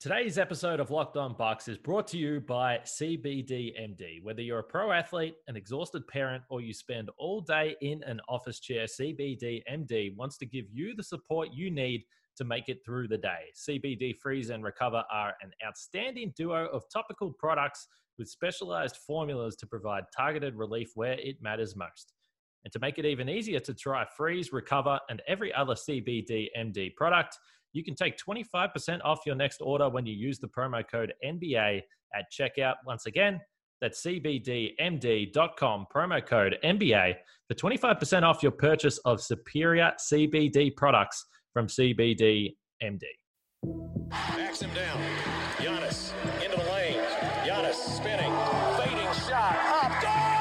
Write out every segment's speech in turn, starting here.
Today's episode of Locked On Bucks is brought to you by CBDMD. Whether you're a pro athlete, an exhausted parent, or you spend all day in an office chair, CBDMD wants to give you the support you need to make it through the day. CBD Freeze and Recover are an outstanding duo of topical products with specialized formulas to provide targeted relief where it matters most. And to make it even easier to try Freeze, Recover, and every other CBDMD product, you can take 25% off your next order when you use the promo code NBA at checkout. Once again, that's cbdmd.com, promo code NBA for 25% off your purchase of superior CBD products from CBDMD. Backs him down. Giannis into the lane. Giannis spinning. Fading shot. Up. Good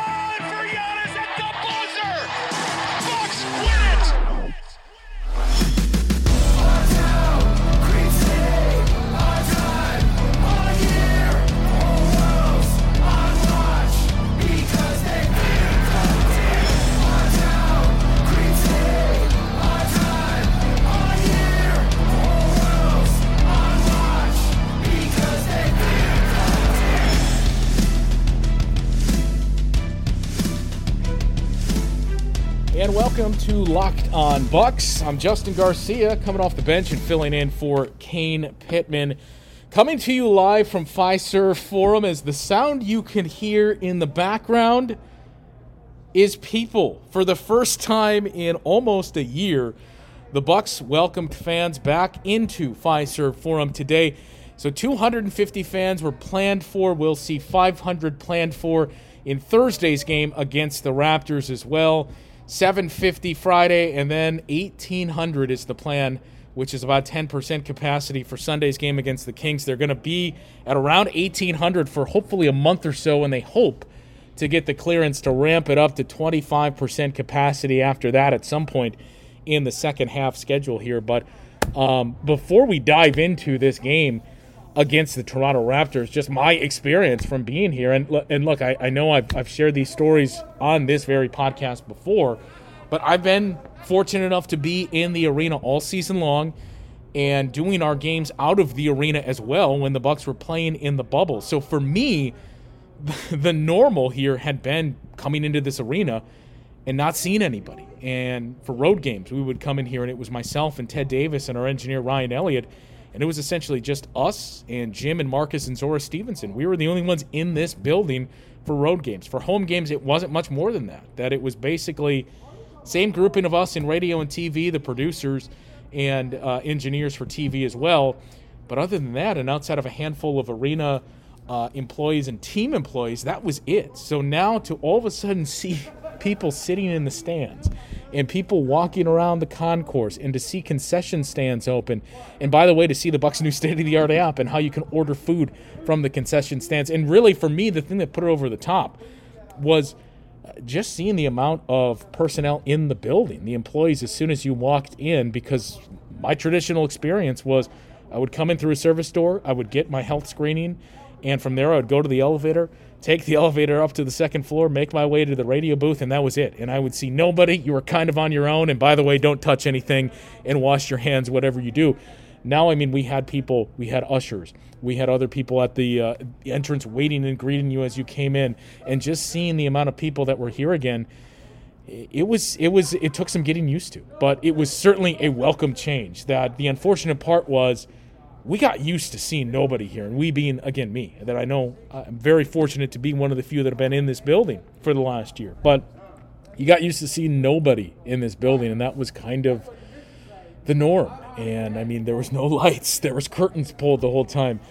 welcome to Locked On Bucks. I'm Justin Garcia, coming off the bench and filling in for Kane Pittman. Coming to you live from Fiserv Forum as the sound you can hear in the background is people. For the first time in almost a year, the Bucks welcomed fans back into Fiserv Forum today. So 250 fans were planned for. We'll see 500 planned for in Thursday's game against the Raptors as well. 750 Friday, and then 1800 is the plan, which is about 10% capacity for Sunday's game against the Kings. They're going to be at around 1800 for hopefully a month or so, and they hope to get the clearance to ramp it up to 25% capacity after that at some point in the second half schedule here. But um, before we dive into this game, against the Toronto Raptors. Just my experience from being here. And, and look, I, I know I've, I've shared these stories on this very podcast before, but I've been fortunate enough to be in the arena all season long and doing our games out of the arena as well when the Bucks were playing in the bubble. So for me, the normal here had been coming into this arena and not seeing anybody. And for road games, we would come in here and it was myself and Ted Davis and our engineer Ryan Elliott and it was essentially just us and Jim and Marques and Zora Stephenson. We were the only ones in this building for road games. For home games, it wasn't much more than that. That it was basically same grouping of us in radio and TV, the producers and uh, engineers for TV as well. But other than that, and outside of a handful of arena uh, employees and team employees, that was it. So now to all of a sudden see people sitting in the stands and people walking around the concourse and to see concession stands open. And by the way to see the bucks new state of the art app and how you can order food from the concession stands. And really for me the thing that put it over the top was uh, just seeing the amount of personnel in the building the employees as soon as you walked in because my traditional experience was i would come in through a service door i would get my health screening and from there i would go to the elevator take the elevator up to the second floor, make my way to the radio booth, and that was it. And I would see nobody. You were kind of on your own. And by the way, don't touch anything and wash your hands, whatever you do. Now, I mean, we had people, we had ushers, we had other people at the uh, entrance waiting and greeting you as you came in, and just seeing the amount of people that were here again. It was, it was, it took some getting used to, but it was certainly a welcome change. That the unfortunate part was, we got used to seeing nobody here, and we being again me, that I know I'm very fortunate to be one of the few that have been in this building for the last year. But you got used to seeing nobody in this building, and that was kind of the norm. And I mean, there was no lights, there was curtains pulled the whole time.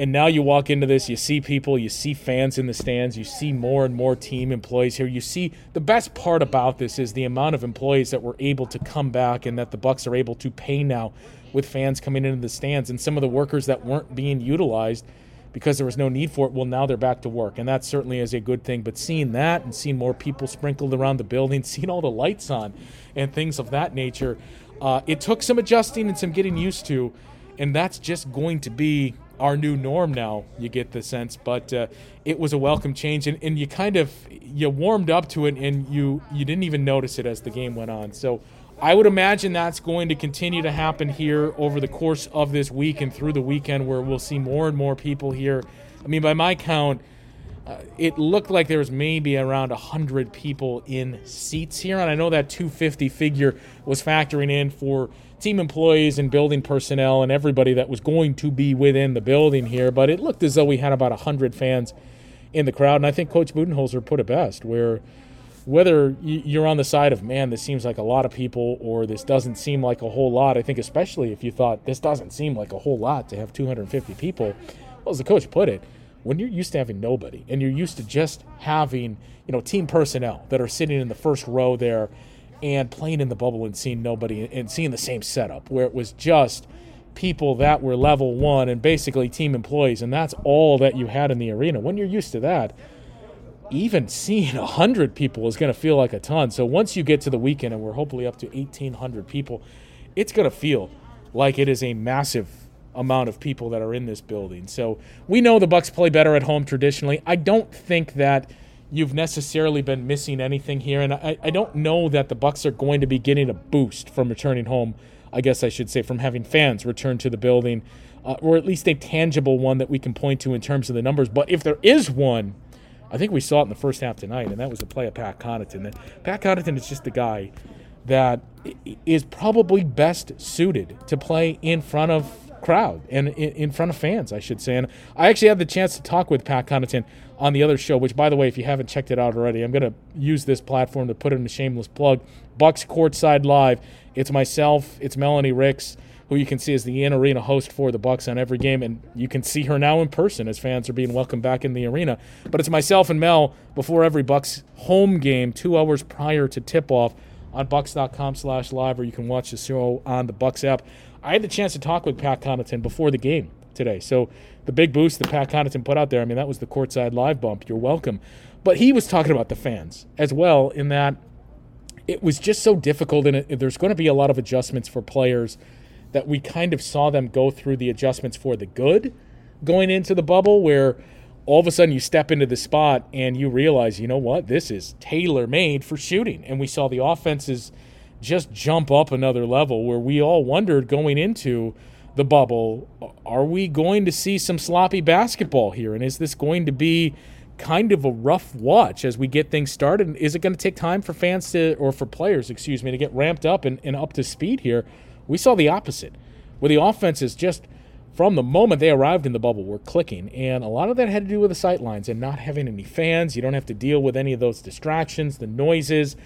And now you walk into this, you see people, you see fans in the stands, you see more and more team employees here. You see the best part about this is the amount of employees that were able to come back and that the Bucks are able to pay now with fans coming into the stands. And some of the workers that weren't being utilized because there was no need for it well now they're back to work. And that certainly is a good thing. But seeing that and seeing more people sprinkled around the building seeing all the lights on and things of that nature uh, it took some adjusting and some getting used to. And that's just going to be our new norm now you get the sense but uh, it was a welcome change and, and you kind of you warmed up to it and you you didn't even notice it as the game went on so I would imagine that's going to continue to happen here over the course of this week and through the weekend, where we'll see more and more people here. I mean, by my count, uh, it looked like there was maybe around 100 people in seats here. And I know that 250 figure was factoring in for team employees and building personnel and everybody that was going to be within the building here. But it looked as though we had about 100 fans in the crowd. And I think Coach Budenholzer put it best, where whether you're on the side of man this seems like a lot of people or this doesn't seem like a whole lot i think especially if you thought this doesn't seem like a whole lot to have 250 people well as the coach put it when you're used to having nobody and you're used to just having you know team personnel that are sitting in the first row there and playing in the bubble and seeing nobody and seeing the same setup where it was just people that were level one and basically team employees and that's all that you had in the arena when you're used to that even seeing 100 people is going to feel like a ton. So once you get to the weekend and we're hopefully up to 1,800 people, it's going to feel like it is a massive amount of people that are in this building. So we know the Bucks play better at home traditionally. I don't think that you've necessarily been missing anything here, and I, I don't know that the Bucks are going to be getting a boost from returning home. I guess I should say from having fans return to the building, uh, or at least a tangible one that we can point to in terms of the numbers. But if there is one, I think we saw it in the first half tonight, and that was the play of Pat Connaughton. That Pat Connaughton is just the guy that is probably best suited to play in front of crowd and in front of fans, I should say. And I actually had the chance to talk with Pat Connaughton on the other show, which, by the way, if you haven't checked it out already, I'm going to use this platform to put in a shameless plug. Bucks Courtside Live. It's myself, it's Melanie Ricks who you can see as the in arena host for the Bucks on every game, and you can see her now in person as fans are being welcomed back in the arena. But it's myself and Mel before every Bucks home game, two hours prior to tip off on bucks.com slash live, or you can watch the show on the Bucks app. I had the chance to talk with Pat Connaughton before the game today. So the big boost that Pat Connaughton put out there, I mean, that was the courtside live bump. You're welcome. But he was talking about the fans as well, in that it was just so difficult, and it, there's going to be a lot of adjustments for players – that we kind of saw them go through the adjustments for the good going into the bubble where all of a sudden you step into the spot and you realize, you know what, this is tailor made for shooting. And we saw the offenses just jump up another level where we all wondered going into the bubble, are we going to see some sloppy basketball here? And is this going to be kind of a rough watch as we get things started? Is it going to take time for fans to, or for players, excuse me, to get ramped up and, and up to speed here? We saw the opposite, where the offenses just from the moment they arrived in the bubble were clicking, and a lot of that had to do with the sight lines and not having any fans. You don't have to deal with any of those distractions, the noises,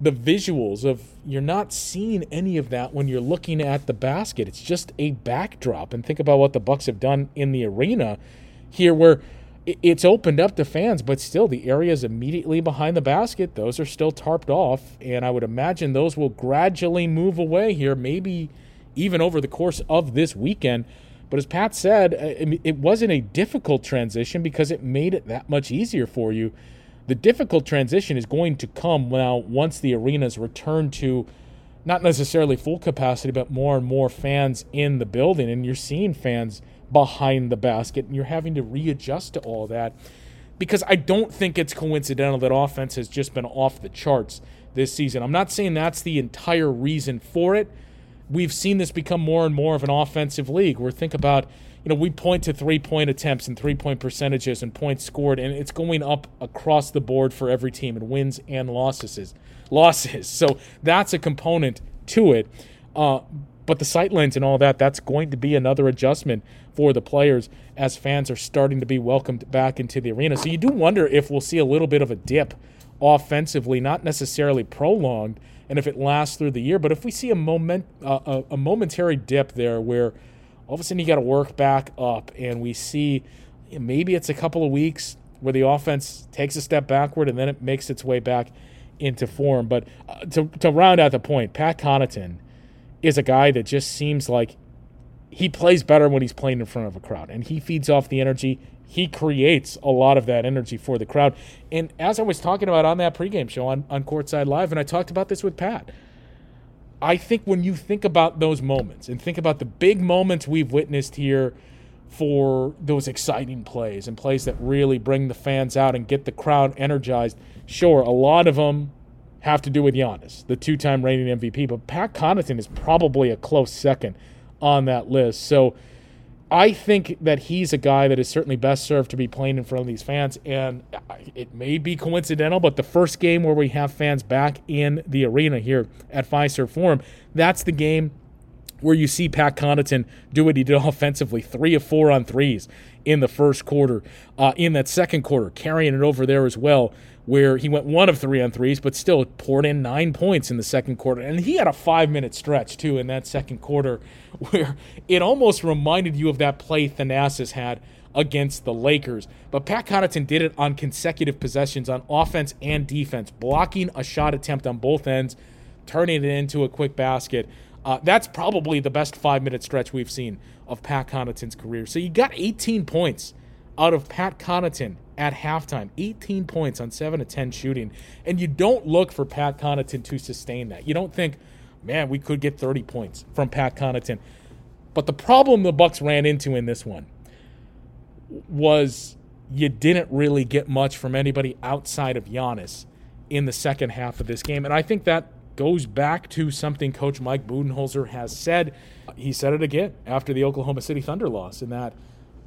the visuals of you're not seeing any of that when you're looking at the basket. It's just a backdrop. And think about what the Bucks have done in the arena here where it's opened up to fans, but still the areas immediately behind the basket, those are still tarped off. And I would imagine those will gradually move away here, maybe even over the course of this weekend. But as Pat said, uh, it wasn't a difficult transition because it made it that much easier for you. The difficult transition is going to come now uh, once the arenas return to not necessarily full capacity, but more and more fans in the building. And you're seeing fans behind the basket, and you're having to readjust to all that because I don't think it's coincidental that offense has just been off the charts this season. I'm not saying that's the entire reason for it. We've seen this become more and more of an offensive league where think about, you know, we point to three point attempts and three point percentages and points scored, and it's going up across the board for every team in wins and losses. Losses. So that's a component to it. Uh, but the sight lines and all that, that's going to be another adjustment for the players as fans are starting to be welcomed back into the arena. So you do wonder if we'll see a little bit of a dip offensively, not necessarily prolonged, and if it lasts through the year. But if we see a moment, uh, a, a momentary dip there, where all of a sudden you got to work back up, and we see maybe it's a couple of weeks where the offense takes a step backward and then it makes its way back into form. But uh, to to round out the point, Pat Connaughton is a guy that just seems like he plays better when he's playing in front of a crowd and he feeds off the energy. He creates a lot of that energy for the crowd. And as I was talking about on that pregame show on, on Courtside Live, and I talked about this with Pat, I think when you think about those moments and think about the big moments we've witnessed here for those exciting plays and plays that really bring the fans out and get the crowd energized, sure, a lot of them have to do with Giannis, the two-time reigning MVP, but Pat Connaughton is probably a close second on that list. So I think that he's a guy that is certainly best served to be playing in front of these fans. And it may be coincidental, but the first game where we have fans back in the arena here at Fiserv Forum, that's the game where you see Pat Connaughton do what he did offensively, three of four on threes in the first quarter. Uh, in that second quarter, carrying it over there as well, where he went one of three on threes, but still poured in nine points in the second quarter. And he had a five minute stretch, too, in that second quarter, where it almost reminded you of that play Thanasis had against the Lakers. But Pat Connaughton did it on consecutive possessions on offense and defense, blocking a shot attempt on both ends, turning it into a quick basket. Uh, that's probably the best five minute stretch we've seen of Pat Connaughton's career. So you got 18 points out of Pat Connaughton at halftime, 18 points on 7 to 10 shooting. And you don't look for Pat Connaughton to sustain that. You don't think, man, we could get 30 points from Pat Connaughton. But the problem the Bucks ran into in this one was you didn't really get much from anybody outside of Giannis in the second half of this game. And I think that goes back to something Coach Mike Budenholzer has said. He said it again after the Oklahoma City Thunder loss, in that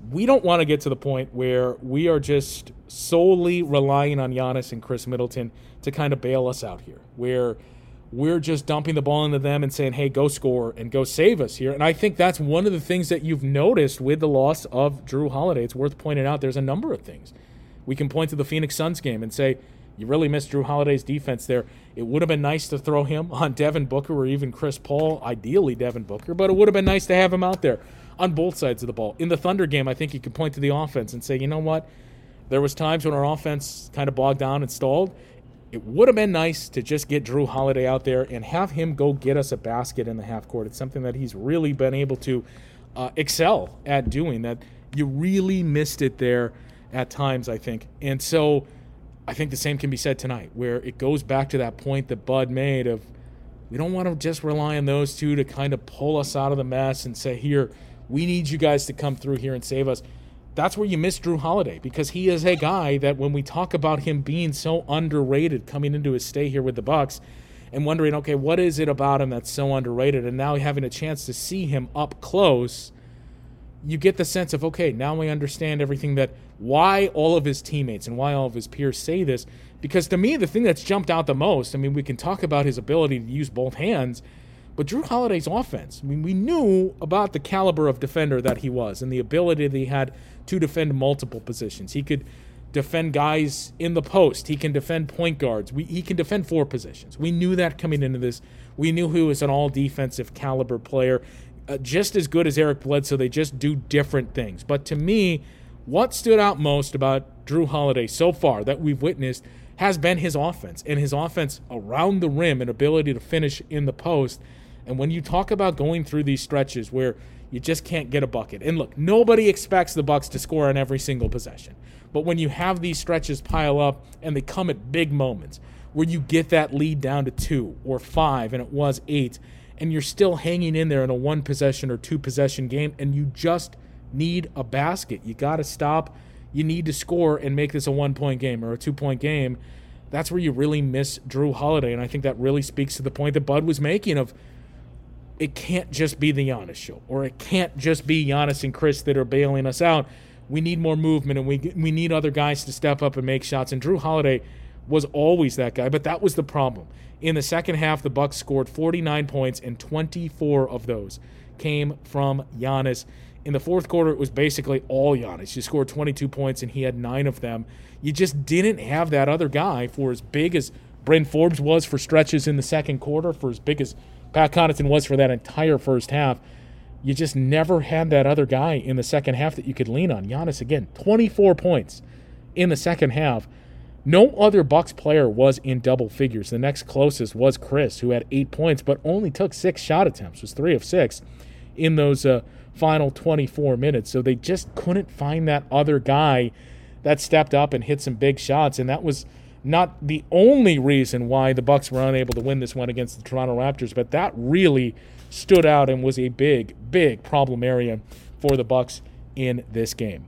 we don't want to get to the point where we are just solely relying on Giannis and Khris Middleton to kind of bail us out here, where we're just dumping the ball into them and saying, hey, go score and go save us here. And I think that's one of the things that you've noticed with the loss of Jrue Holiday. It's worth pointing out there's a number of things. We can point to the Phoenix Suns game and say, you really missed Jrue Holiday's defense there. It would have been nice to throw him on Devin Booker or even Chris Paul, ideally Devin Booker, but it would have been nice to have him out there on both sides of the ball. In the Thunder game, I think you could point to the offense and say, you know what? There was times when our offense kind of bogged down and stalled. It would have been nice to just get Jrue Holiday out there and have him go get us a basket in the half court. It's something that he's really been able to uh, excel at doing. That you really missed it there at times, I think. And so I think the same can be said tonight, where it goes back to that point that Bud made of we don't want to just rely on those two to kind of pull us out of the mess and say, here, we need you guys to come through here and save us. That's where you miss Jrue Holiday because he is a guy that when we talk about him being so underrated coming into his stay here with the Bucks and wondering, okay, what is it about him that's so underrated? And now having a chance to see him up close, you get the sense of, okay, now we understand everything that why all of his teammates and why all of his peers say this. Because to me, the thing that's jumped out the most, I mean, we can talk about his ability to use both hands, but Jrue Holiday's offense, I mean, we knew about the caliber of defender that he was and the ability that he had to defend multiple positions. He could defend guys in the post. He can defend point guards. We, he can defend four positions. We knew that coming into this. We knew he was an all defensive caliber player, uh, just as good as Eric Bledsoe. They just do different things. But to me, what stood out most about Jrue Holiday so far that we've witnessed has been his offense and his offense around the rim and ability to finish in the post. And when you talk about going through these stretches where you just can't get a bucket. And look, nobody expects the Bucks to score on every single possession. But when you have these stretches pile up and they come at big moments where you get that lead down to 2 or 5 and it was 8 and you're still hanging in there in a one possession or two possession game and you just need a basket. You got to stop. You need to score and make this a one point game or a two point game. That's where you really miss Jrue Holiday. And I think that really speaks to the point that Bud was making of it can't just be the Giannis show, or it can't just be Giannis and Khris that are bailing us out. We need more movement, and we we need other guys to step up and make shots. And Jrue Holiday was always that guy, but that was the problem. In the second half, the Bucks scored 49 points, and 24 of those came from Giannis. In the fourth quarter, it was basically all Giannis. He scored 22 points, and he had nine of them. You just didn't have that other guy for as big as Bryn Forbes was for stretches in the second quarter, for as big as Pat Connaughton was for that entire first half. You just never had that other guy in the second half that you could lean on. Giannis again, 24 points in the second half. No other Bucks player was in double figures. The next closest was Khris, who had eight points, but only took six shot attempts. Was three of six in those uh, final 24 minutes. So they just couldn't find that other guy that stepped up and hit some big shots, and that was not the only reason why the Bucks were unable to win this one against the Toronto Raptors, but that really stood out and was a big, big problem area for the Bucks in this game.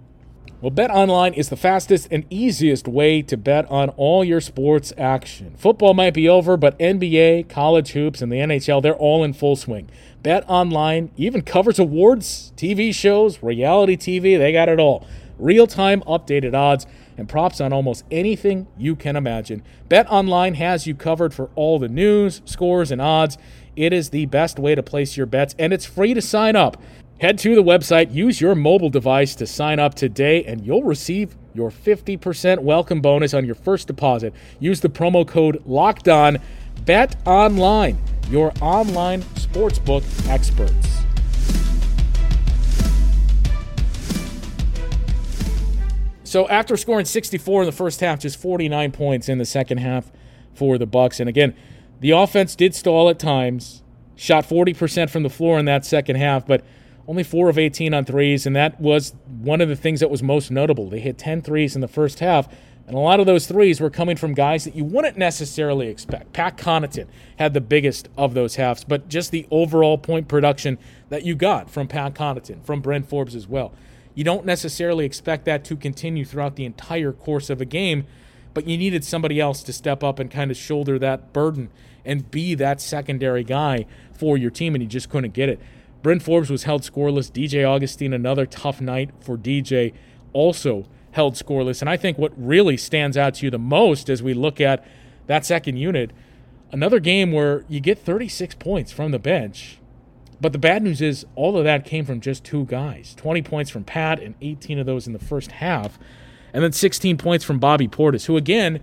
Well, Bet Online is the fastest and easiest way to bet on all your sports action. Football might be over, but NBA, college hoops, and the NHL, they're all in full swing. Bet Online even covers awards, TV shows, reality TV, they got it all. Real time updated odds and props on almost anything you can imagine. Bet Online has you covered for all the news, scores, and odds. It is the best way to place your bets, and it's free to sign up. Head to the website, use your mobile device to sign up today, and you'll receive your 50% welcome bonus on your first deposit. Use the promo code Locked On. Bet Online, your online sportsbook experts. So after scoring 64 in the first half, just 49 points in the second half for the Bucks. And again, the offense did stall at times. Shot 40% from the floor in that second half, but only 4 of 18 on threes, and that was one of the things that was most notable. They hit 10 threes in the first half, and a lot of those threes were coming from guys that you wouldn't necessarily expect. Pat Connaughton had the biggest of those halves, but just the overall point production that you got from Pat Connaughton, from Bryn Forbes as well. You don't necessarily expect that to continue throughout the entire course of a game, but you needed somebody else to step up and kind of shoulder that burden and be that secondary guy for your team, and you just couldn't get it. Bryn Forbes was held scoreless. DJ Augustin, another tough night for DJ, also held scoreless. And I think what really stands out to you the most as we look at that second unit, another game where you get 36 points from the bench but the bad news is all of that came from just two guys 20 points from Pat and 18 of those in the first half. And then 16 points from Bobby Portis, who again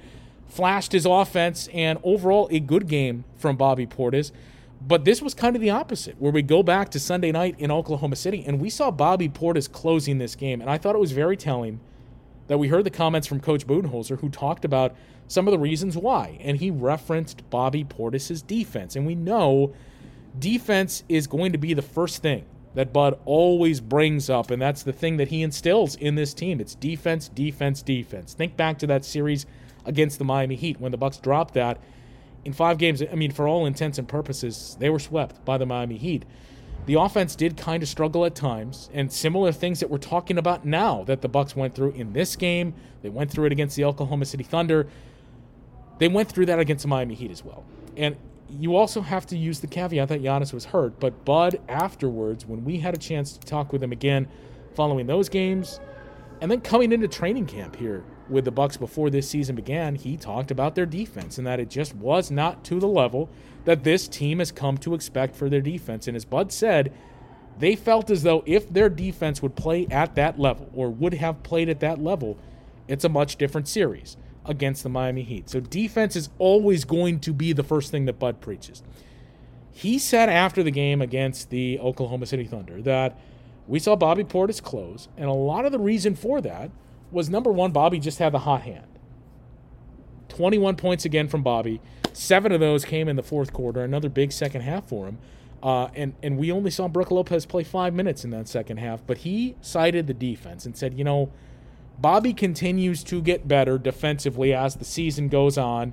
flashed his offense and overall a good game from Bobby Portis. But this was kind of the opposite, where we go back to Sunday night in Oklahoma City and we saw Bobby Portis closing this game. And I thought it was very telling that we heard the comments from Coach Budenholzer, who talked about some of the reasons why. And he referenced Bobby Portis's defense. And we know defense is going to be the first thing that Bud always brings up, and that's the thing that he instills in this team. It's defense, defense, defense. Think back to that series against the Miami Heat when the Bucks dropped that in five games. I mean, for all intents and purposes, they were swept by the Miami Heat. The offense did kind of struggle at times, and similar things that we're talking about now that the Bucks went through in this game. They went through it against the Oklahoma City Thunder. They went through that against the Miami Heat as well. And you also have to use the caveat that Giannis was hurt. But Bud, afterwards, when we had a chance to talk with him again following those games, and then coming into training camp here with the Bucks before this season began, he talked about their defense and that it just was not to the level that this team has come to expect for their defense. And as Bud said, they felt as though if their defense would play at that level or would have played at that level, it's a much different series against the Miami Heat. So defense is always going to be the first thing that Bud preaches. He said after the game against the Oklahoma City Thunder that we saw Bobby Portis close, and a lot of the reason for that was number one, Bobby just had the hot hand. 21 points again from Bobby. Seven of those came in the fourth quarter. Another big second half for him. Uh, and and we only saw Brook Lopez play five minutes in that second half, but he cited the defense and said, you know, Bobby continues to get better defensively as the season goes on.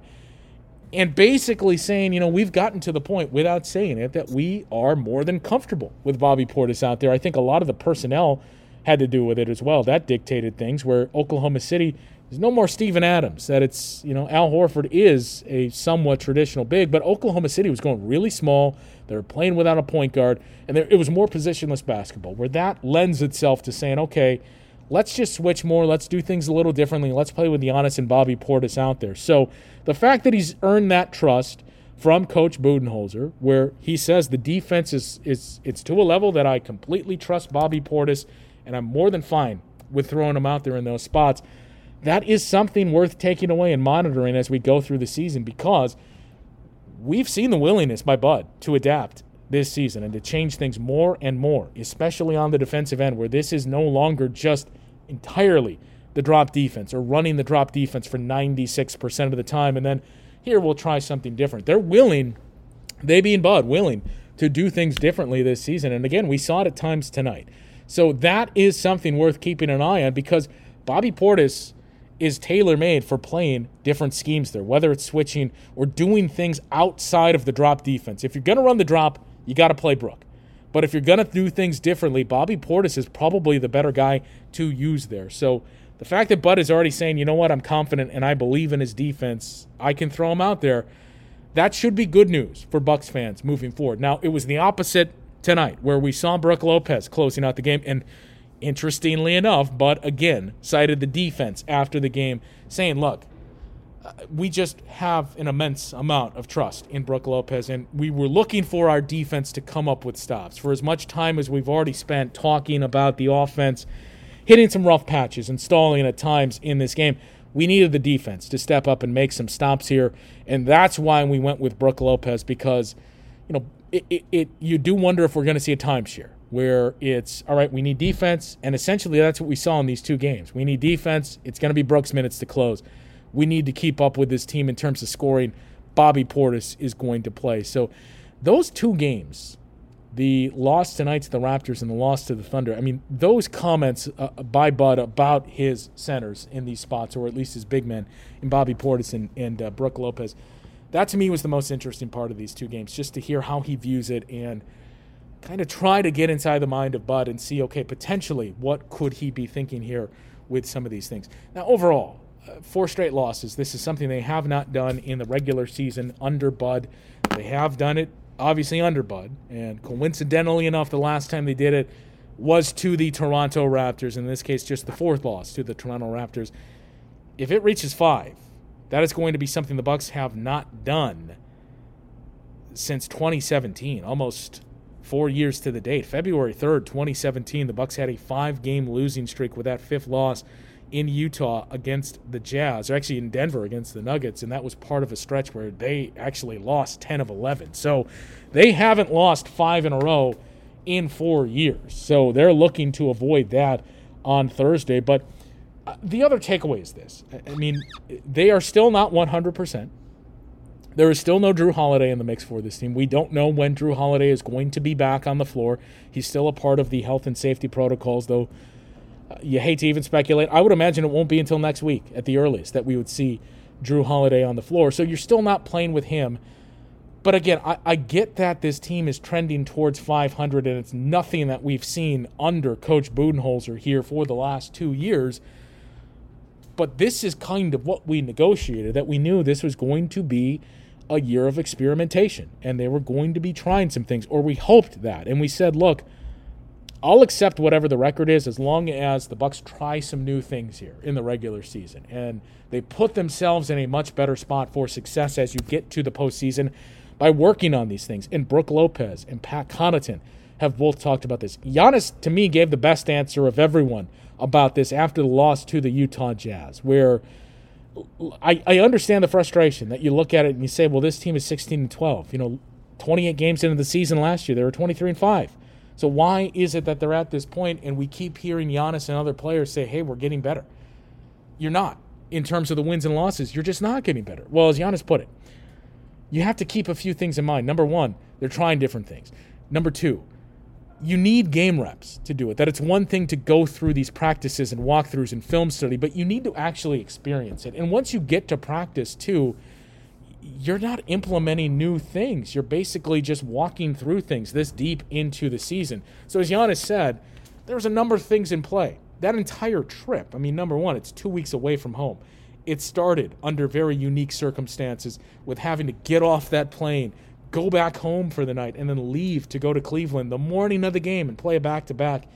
And basically saying, you know, we've gotten to the point, without saying it, that we are more than comfortable with Bobby Portis out there. I think a lot of the personnel had to do with it as well. That dictated things where Oklahoma City there's no more Steven Adams. That it's, you know, Al Horford is a somewhat traditional big, but Oklahoma City was going really small. They were playing without a point guard, and there, it was more positionless basketball, where that lends itself to saying, okay, let's just switch more. Let's do things a little differently. Let's play with Giannis and Bobby Portis out there. So the fact that he's earned that trust from Coach Budenholzer, where he says the defense is is it's to a level that I completely trust Bobby Portis, and I'm more than fine with throwing him out there in those spots. That is something worth taking away and monitoring as we go through the season because we've seen the willingness by Bud to adapt this season and to change things more and more, especially on the defensive end, where this is no longer just entirely the drop defense or running the drop defense for 96% of the time. And then here we'll try something different. They're willing, they being Bud, willing to do things differently this season. And again, we saw it at times tonight. So that is something worth keeping an eye on because Bobby Portis is tailor made for playing different schemes there, whether it's switching or doing things outside of the drop defense. If you're going to run the drop, you got to play Brook. But if you're going to do things differently, Bobby Portis is probably the better guy to use there. So the fact that Bud is already saying, you know what, I'm confident and I believe in his defense, I can throw him out there. That should be good news for Bucks fans moving forward. Now, it was the opposite tonight where we saw Brook Lopez closing out the game. And interestingly enough, but again cited the defense after the game, saying, look, uh, we just have an immense amount of trust in Brook Lopez, and we were looking for our defense to come up with stops. For as much time as we've already spent talking about the offense hitting some rough patches and stalling at times in this game. We needed the defense to step up and make some stops here, and that's why we went with Brook Lopez because, you know, it, it, you do wonder if we're going to see a timeshare where it's all right. We need defense, and essentially that's what we saw in these two games. We need defense. It's going to be Brooks minutes to close. We need to keep up with this team in terms of scoring. Bobby Portis is going to play. So those two games the loss tonight to the Raptors and the loss to the Thunder. I mean, those comments uh, by Bud about his centers in these spots, or at least his big men, in Bobby Portis and, and uh, Brook Lopez, that to me was the most interesting part of these two games, just to hear how he views it and kind of try to get inside the mind of Bud and see, okay, potentially what could he be thinking here with some of these things. Now, overall, uh, four straight losses. This is something they have not done in the regular season under Bud. They have done it obviously under Bud. And coincidentally enough, the last time they did it was to the Toronto Raptors. In this case, just the fourth loss to the Toronto Raptors. If it reaches five, that is going to be something the Bucks have not done since 2017, almost four years to the date. February 3rd, 2017, the Bucks had a five-game losing streak with that fifth loss in Utah against the Jazz, or actually in Denver against the Nuggets, and that was part of a stretch where they actually lost 10 of 11. So they haven't lost five in a row in four years. So they're looking to avoid that on Thursday. But the other takeaway is this I mean, they are still not 100%. There is still no Jrue Holiday in the mix for this team. We don't know when Jrue Holiday is going to be back on the floor. He's still a part of the health and safety protocols, though uh, you hate to even speculate. I would imagine it won't be until next week at the earliest that we would see Jrue Holiday on the floor. So you're still not playing with him. But again, I, I, get that this team is trending towards 500, and it's nothing that we've seen under Coach Budenholzer here for the last two years. But this is kind of what we negotiated that we knew this was going to be a year of experimentation, and they were going to be trying some things, or we hoped that. And we said, look, I'll accept whatever the record is as long as the Bucks try some new things here in the regular season and they put themselves in a much better spot for success as you get to the postseason by working on these things. And Brook Lopez and Pat Connaughton have both talked about this. Giannis, to me, gave the best answer of everyone about this after the loss to the Utah Jazz, where I, I understand the frustration that you look at it and you say, well, this team is 16 and 12. You know, 28 games into the season last year, they were 23 and 5. So why is it that they're at this point and we keep hearing Giannis and other players say, hey, we're getting better? You're not. In terms of the wins and losses, you're just not getting better. Well, as Giannis put it, you have to keep a few things in mind. Number one, they're trying different things. Number two, you need game reps to do it. That it's one thing to go through these practices and walkthroughs and film study, but you need to actually experience it. And once you get to practice too, you're not implementing new things. You're basically just walking through things this deep into the season. So, as Giannis said, there's a number of things in play. That entire trip, I mean, number one, it's two weeks away from home. It started under very unique circumstances with having to get off that plane, go back home for the night, and then leave to go to Cleveland the morning of the game and play a back to back.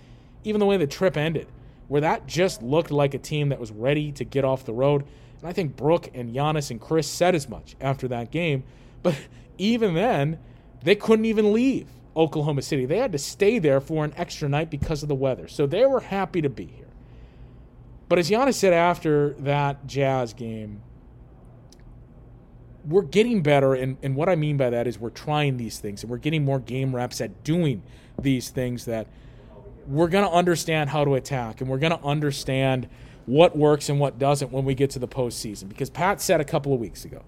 Even the way the trip ended, where that just looked like a team that was ready to get off the road. And I think Brook and Giannis and Khris said as much after that game. But even then, they couldn't even leave Oklahoma City. They had to stay there for an extra night because of the weather. So they were happy to be here. But as Giannis said after that Jazz game, we're getting better. And, and what I mean by that is we're trying these things and we're getting more game reps at doing these things that we're going to understand how to attack and we're going to understand – what works and what doesn't when we get to the postseason. Because Pat said a couple of weeks ago,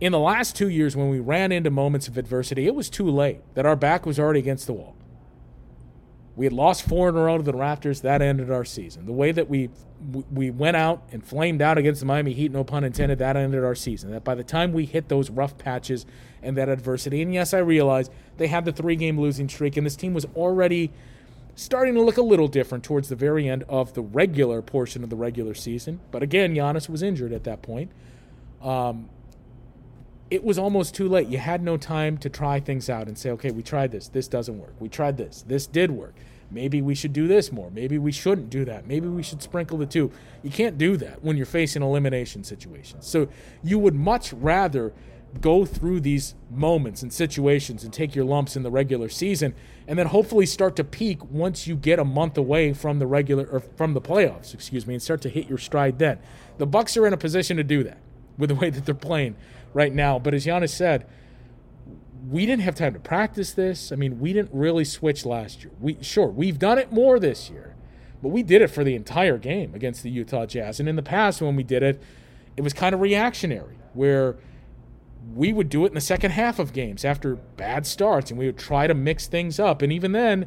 in the last two years, when we ran into moments of adversity, it was too late, that our back was already against the wall. We had lost four in a row to the Raptors. That ended our season. The way that we we went out and flamed out against the Miami Heat, no pun intended, that ended our season. That by the time we hit those rough patches and that adversity, and yes, I realize they had the three game losing streak, and this team was already starting to look a little different towards the very end of the regular portion of the regular season. But again, Giannis was injured at that point. Um, it was almost too late. You had no time to try things out and say, okay, we tried this. This doesn't work. We tried this. This did work. Maybe we should do this more. Maybe we shouldn't do that. Maybe we should sprinkle the two. You can't do that when you're facing elimination situations. So you would much rather go through these moments and situations and take your lumps in the regular season and then hopefully start to peak once you get a month away from the regular or from the playoffs, excuse me, and start to hit your stride then. The Bucks are in a position to do that with the way that they're playing right now. But as Giannis said, we didn't have time to practice this. I mean, we didn't really switch last year. We sure we've done it more this year, but we did it for the entire game against the Utah Jazz. And in the past, when we did it, it was kind of reactionary, where we would do it in the second half of games after bad starts, and we would try to mix things up. And even then,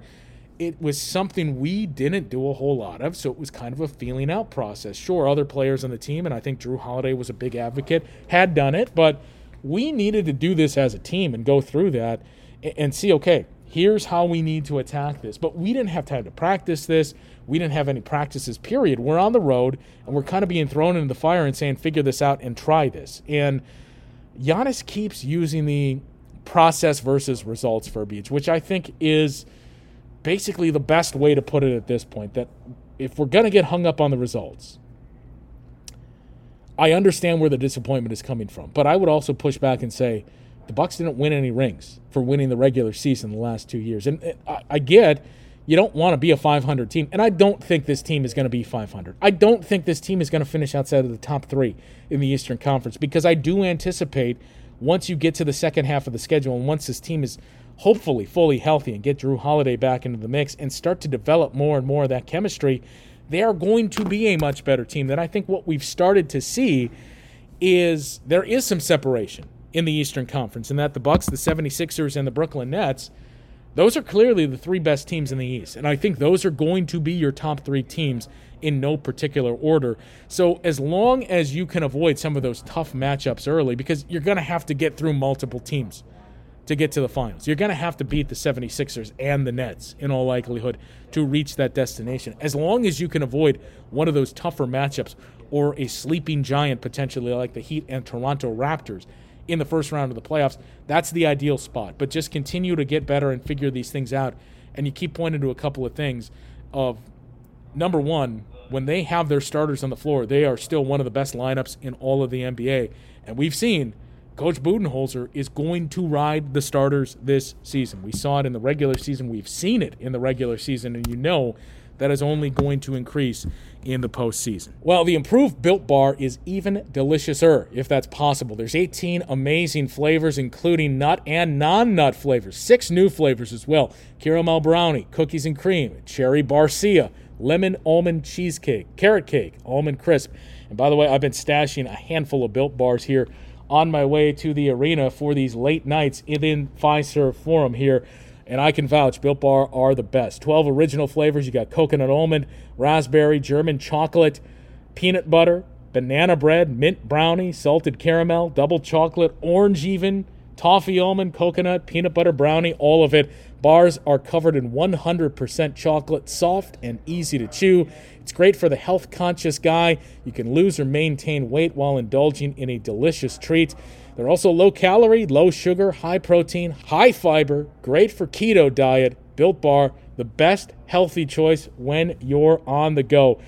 it was something we didn't do a whole lot of, so it was kind of a feeling out process. Sure, other players on the team, and I think Jrue Holiday was a big advocate, had done it, but we needed to do this as a team and go through that and see, okay, here's how we need to attack this. But we didn't have time to practice this. We didn't have any practices, period. We're on the road and we're kind of being thrown into the fire and saying, figure this out and try this. And Giannis keeps using the process versus results verbiage, which I think is basically the best way to put it at this point. That if we're going to get hung up on the results, I understand where the disappointment is coming from, but I would also push back and say the Bucks didn't win any rings for winning the regular season the last two years, and I get you don't want to be a 500 team, and I don't think this team is going to be 500. I don't think this team is going to finish outside of the top three in the Eastern Conference because I do anticipate once you get to the second half of the schedule and once this team is hopefully fully healthy and get Jrue Holiday back into the mix and start to develop more and more of that chemistry, they are going to be a much better team. Than I think what we've started to see is there is some separation in the Eastern Conference and that the Bucks, the 76ers and the Brooklyn Nets, those are clearly the three best teams in the East. And I think those are going to be your top 3 teams in no particular order. So as long as you can avoid some of those tough matchups early because you're going to have to get through multiple teams to get to the finals. You're going to have to beat the 76ers and the Nets in all likelihood to reach that destination. As long as you can avoid one of those tougher matchups or a sleeping giant potentially like the Heat and Toronto Raptors in the first round of the playoffs, that's the ideal spot. But just continue to get better and figure these things out. And you keep pointing to a couple of things of number 1, when they have their starters on the floor, they are still one of the best lineups in all of the NBA. And we've seen Coach Budenholzer is going to ride the starters this season. We saw it in the regular season. We've seen it in the regular season, and you know that is only going to increase in the postseason. Well, the improved Built Bar is even deliciouser, if that's possible. There's 18 amazing flavors, including nut and non-nut flavors. Six new flavors as well: caramel brownie, cookies and cream, cherry barcia, lemon almond cheesecake, carrot cake, almond crisp. And by the way, I've been stashing a handful of Built Bars here on my way to the arena for these late nights in Fiserv Forum here. And I can vouch, Built Bar are the best. 12 original flavors. You got coconut almond, raspberry, German chocolate, peanut butter, banana bread, mint brownie, salted caramel, double chocolate, orange even, toffee almond, coconut, peanut butter brownie, all of it. Bars are covered in 100% chocolate, soft and easy to chew. It's great for the health conscious guy. You can lose or maintain weight while indulging in a delicious treat. They're also low calorie, low sugar, high protein, high fiber, great for keto diet. Built Bar, the best healthy choice when you're on the go.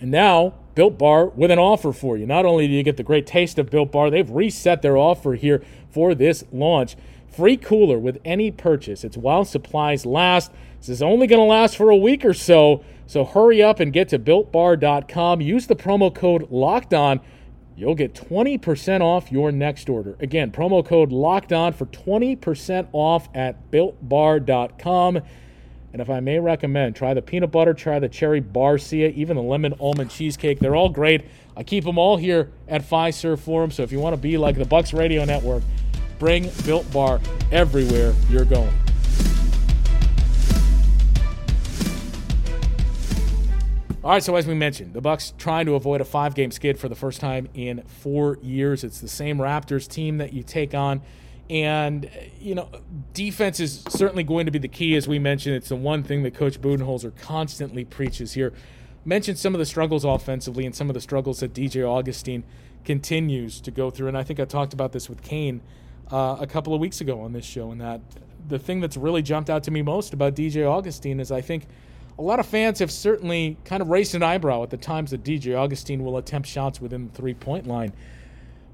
And now, Built Bar with an offer for you. Not only do you get the great taste of Built Bar, they've reset their offer here for this launch. Free cooler with any purchase. It's while supplies last. This is only going to last for a week or so. So hurry up and get to builtbar.com. Use the promo code locked on. You'll get 20% off your next order. Again, promo code locked on for 20% off at builtbar.com. And if I may recommend, try the peanut butter, try the cherry barcia, even the lemon almond cheesecake. They're all great. I keep them all here at Fiserv Forum. So if you want to be like the Bucks Radio Network, Bring Built Bar everywhere you're going. All right, so as we mentioned, the Bucks trying to avoid a five-game skid for the first time in four years. It's the same Raptors team that you take on, and you know, defense is certainly going to be the key. As we mentioned, it's the one thing that Coach Budenholzer constantly preaches here. Mentioned some of the struggles offensively and some of the struggles that DJ Augustin continues to go through, and I think I talked about this with Kane uh, a couple of weeks ago on this show, and that the thing that's really jumped out to me most about DJ Augustin is I think a lot of fans have certainly kind of raised an eyebrow at the times that DJ Augustin will attempt shots within the three point line.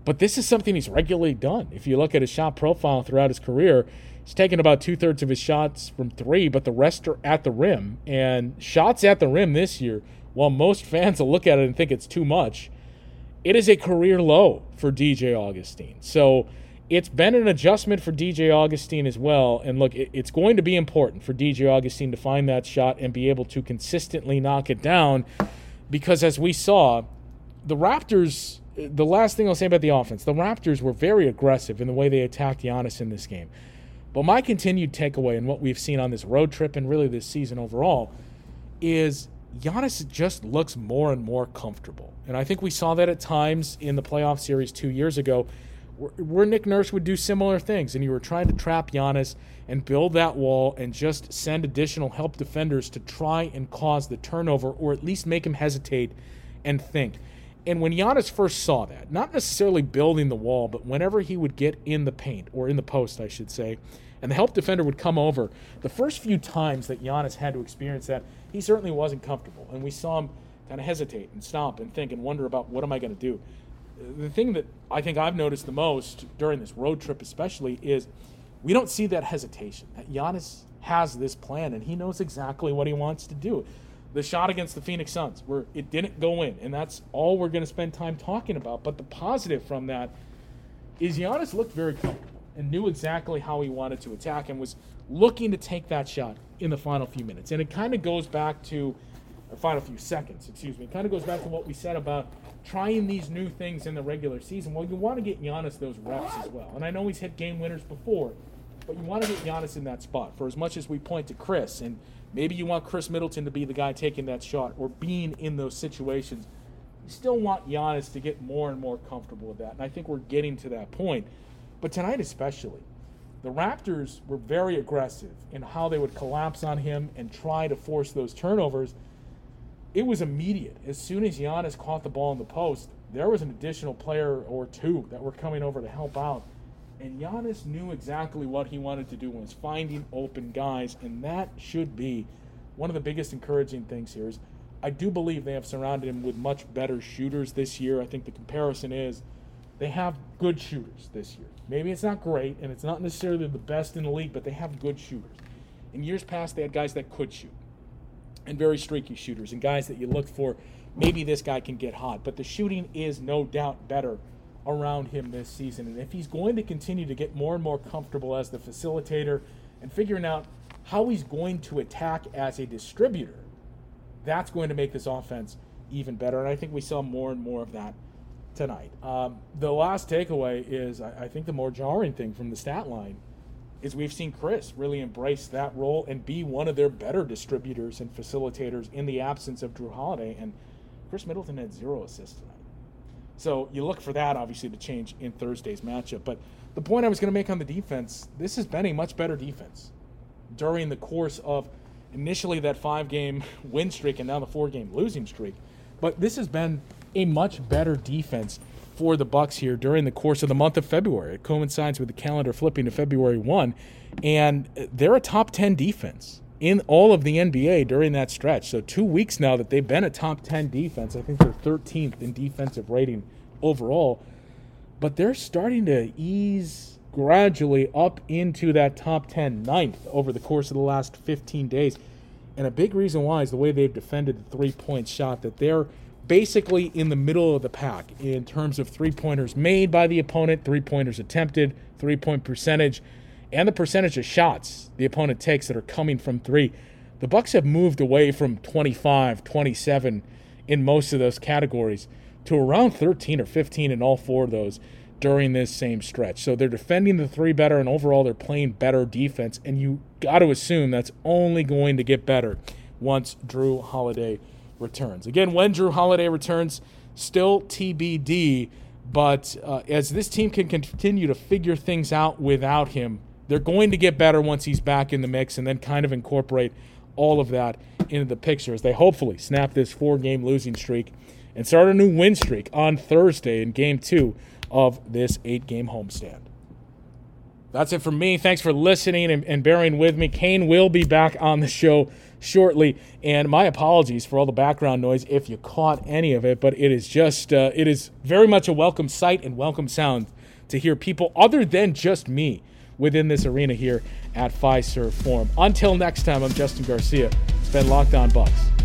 But this is something he's regularly done. If you look at his shot profile throughout his career, he's taken about two thirds of his shots from three, but the rest are at the rim. And shots at the rim this year, while most fans will look at it and think it's too much, it is a career low for DJ Augustin. So it's been an adjustment for DJ Augustin as well. And look, it's going to be important for DJ Augustin to find that shot and be able to consistently knock it down because, as we saw, the Raptors, the last thing I'll say about the offense, the Raptors were very aggressive in the way they attacked Giannis in this game. But my continued takeaway and what we've seen on this road trip and really this season overall is Giannis just looks more and more comfortable. And I think we saw that at times in the playoff series two years ago where Nick Nurse would do similar things, and you were trying to trap Giannis and build that wall and just send additional help defenders to try and cause the turnover or at least make him hesitate and think. And when Giannis first saw that, not necessarily building the wall, but whenever he would get in the paint or in the post, I should say, and the help defender would come over, the first few times that Giannis had to experience that, he certainly wasn't comfortable. And we saw him kind of hesitate and stop and think and wonder about what am I going to do the thing that I think I've noticed the most during this road trip, especially, is we don't see that hesitation. That Giannis has this plan and he knows exactly what he wants to do. The shot against the Phoenix Suns, where it didn't go in, and that's all we're going to spend time talking about. But the positive from that is Giannis looked very comfortable and knew exactly how he wanted to attack and was looking to take that shot in the final few minutes. And it kind of goes back to, or final few seconds, excuse me, it kind of goes back to what we said about trying these new things in the regular season. Well, you want to get Giannis those reps as well. And I know he's hit game winners before, but you want to get Giannis in that spot. For as much as we point to Khris and maybe you want Khris Middleton to be the guy taking that shot or being in those situations, you still want Giannis to get more and more comfortable with that. And I think we're getting to that point. But tonight, especially, the Raptors were very aggressive in how they would collapse on him and try to force those turnovers it was immediate. As soon as Giannis caught the ball in the post, there was an additional player or two that were coming over to help out. And Giannis knew exactly what he wanted to do was finding open guys, and that should be one of the biggest encouraging things here. Is I do believe they have surrounded him with much better shooters this year. I think the comparison is they have good shooters this year. Maybe it's not great, and it's not necessarily the best in the league, but they have good shooters. In years past, they had guys that could shoot and very streaky shooters and guys that you look for. Maybe this guy can get hot, but the shooting is no doubt better around him this season. And if he's going to continue to get more and more comfortable as the facilitator and figuring out how he's going to attack as a distributor, that's going to make this offense even better. And I think we saw more and more of that tonight. Um, the last takeaway is I, I think the more jarring thing from the stat line is we've seen Khris really embrace that role and be one of their better distributors and facilitators in the absence of Jrue Holiday. And Khris Middleton had zero assists tonight. So you look for that, obviously, to change in Thursday's matchup. But the point I was going to make on the defense this has been a much better defense during the course of initially that five game win streak and now the four game losing streak. But this has been a much better defense for the Bucks here during the course of the month of February. It coincides with the calendar flipping to February 1, and they're a top 10 defense in all of the NBA during that stretch. So, two weeks now that they've been a top 10 defense. I think they're 13th in defensive rating overall, but they're starting to ease gradually up into that top 10 ninth over the course of the last 15 days. And a big reason why is the way they've defended the three point shot, that they're basically in the middle of the pack in terms of three pointers made by the opponent, three pointers attempted, three point percentage, and the percentage of shots the opponent takes that are coming from three. The Bucks have moved away from 25, 27 in most of those categories to around 13 or 15 in all four of those during this same stretch. So they're defending the three better and overall they're playing better defense and you got to assume that's only going to get better once Jrue Holiday returns. Again, when Jrue Holiday returns, still TBD. But uh, as this team can continue to figure things out without him, they're going to get better once he's back in the mix and then kind of incorporate all of that into the picture as they hopefully snap this four game losing streak and start a new win streak on Thursday in game two of this eight game homestand. That's it for me. Thanks for listening and, and, bearing with me. Kane will be back on the show shortly, and my apologies for all the background noise if you caught any of it. But it is just uh, it is very much a welcome sight and welcome sound to hear people other than just me within this arena here at Fiserv Forum. Until next time, I'm Justin Garcia. It's been Locked On Bucks.